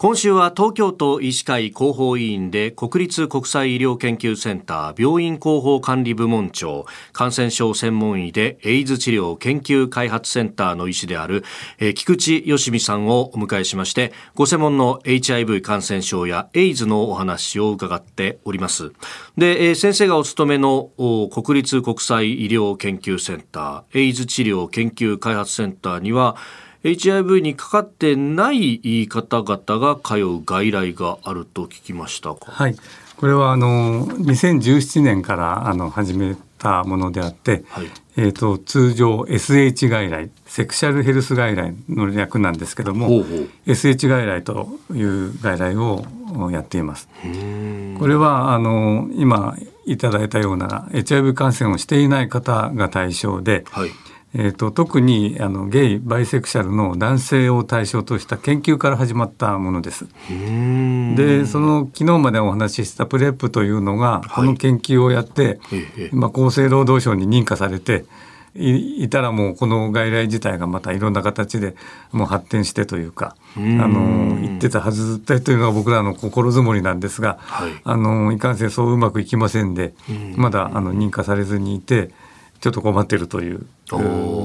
今週は東京都医師会広報委員で国立国際医療研究センター病院広報管理部門長感染症専門医でエイズ治療研究開発センターの医師である、菊池義美さんをお迎えしましてご専門の HIV 感染症やエイズのお話を伺っております。で、先生がお勤めの国立国際医療研究センターエイズ治療研究開発センターには HIV にかかってない方々が通う外来があると聞きましたはい、これはあの2017年からあの始めたものであって、はい、えーと、通常 SH 外来セクシャルヘルス外来の略なんですけどもほうほう。SH 外来という外来をやっています。これはあの今いただいたような HIV 感染をしていない方が対象で、はいえーと、特にあのゲイバイセクシャルの男性を対象とした研究から始まったものです。でその昨日までお話ししたプレップというのが、この研究をやって、はい、厚生労働省に認可されていたらもうこの外来自体がまたいろんな形でもう発展してというかあの言ってたはずだというのが僕らの心づもりなんですが、はい、あのいかんせんそううまくいきませんでまだあの認可されずにいて。ちょっと困っているという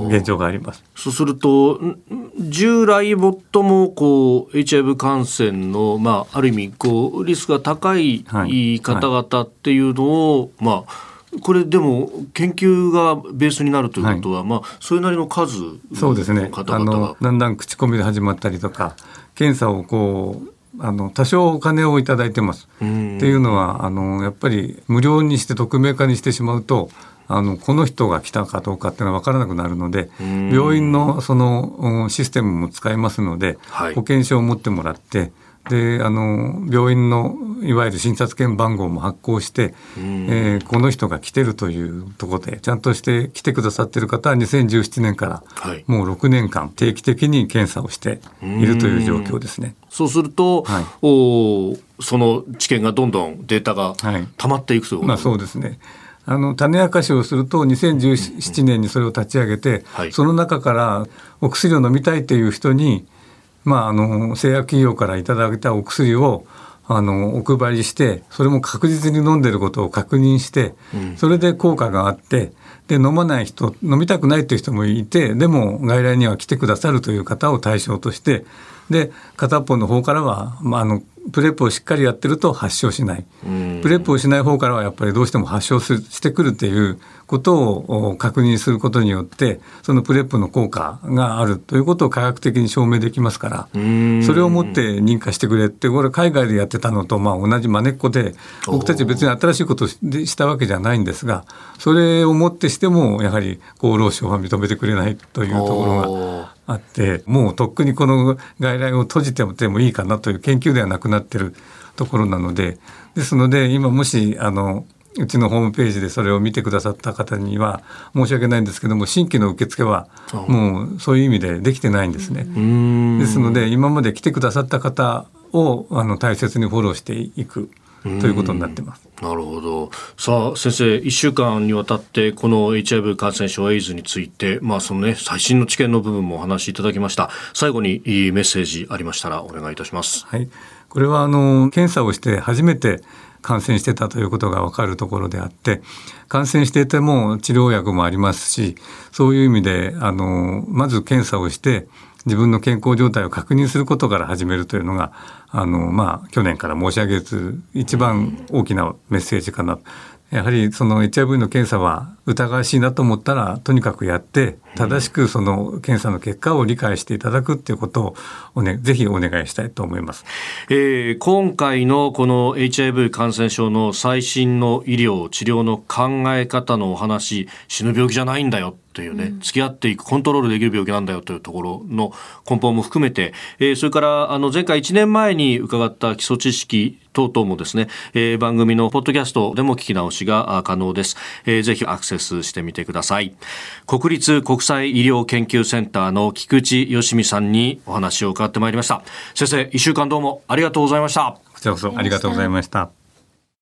現状があります。そうすると従来最もこう HIV 感染のまあある意味こうリスクが高い方々っていうのを、はいはい、まあこれでも研究がベースになるということは、はい、まあそれなりの数そうですね。あのだんだん口コミで始まったりとか検査をこうあの多少お金を頂いてます。っていうのはあのやっぱり無料にして匿名化にしてしまうとあのこの人が来たかどうかっていうのは分からなくなるので病院のそのシステムも使いますので、はい、保険証を持ってもらってであの病院のいわゆる診察券番号も発行して、えー、この人が来てるというところでちゃんとして来てくださってる方は2017年からもう6年間定期的に検査をしているという状況ですね。そうすると、はい、おその知見がどんどんデータが溜まっていくということ、はい、まあ、そうですね。あの種明かしをすると2017年にそれを立ち上げて、はい、その中からお薬を飲みたいという人に、まあ、あの製薬企業からいただいたお薬をあのお配りしてそれも確実に飲んでることを確認して、それで効果があってで飲まない人飲みたくないという人もいてでも外来には来てくださるという方を対象としてで片方の方からは、まあ、あのPrEP をしっかりやってると発症しない、 PrEP をしない方からはやっぱりどうしても発症してくるっていうことを確認することによってその PrEP の効果があるということを科学的に証明できますからそれをもって認可してくれってこれ海外でやってたのとまあ同じまねっこで僕たち別に新しいことをしたわけじゃないんですがそれをもってしてもやはり厚労省は認めてくれないというところがあってもうとっくにこの外来を閉じてもいいかなという研究ではなくなってるところなのでですので今もしあのうちのホームページでそれを見てくださった方には申し訳ないんですけども新規の受付はもうそういう意味でできてないんですね。ですので今まで来てくださった方をあの大切にフォローしていく。ということになってます。なるほど。さあ、先生、1週間にわたって、この HIV 感染症エイズについて、まあ、そのね、最新の知見の部分もお話しいただきました。最後にいいメッセージありましたら、お願いいたします。はい。これは、あの、検査をして初めて、感染してたということが分かるところであって感染していても治療薬もありますしそういう意味であのまず検査をして自分の健康状態を確認することから始めるというのがあの、まあ、去年から申し上げず一番大きなメッセージかな。やはりその HIV の検査は疑わしいなと思ったらとにかくやって正しくその検査の結果を理解していただくっていうことをお、ね、ぜひお願いしたいと思います、えー、今回のこの HIV 感染症の最新の医療治療の考え方のお話死ぬ病気じゃないんだよというね、付き合っていくコントロールできる病気なんだよというところの根本も含めて、えー、それからあの前回1年前に伺った基礎知識等々もですね、えー、番組のポッドキャストでも聞き直しが可能です、えー、ぜひアクセスしてみてください。国立国際医療研究センターの菊池義美さんにお話を伺ってまいりました。先生一週間どうもありがとうございました。こちらこそありがとうございました。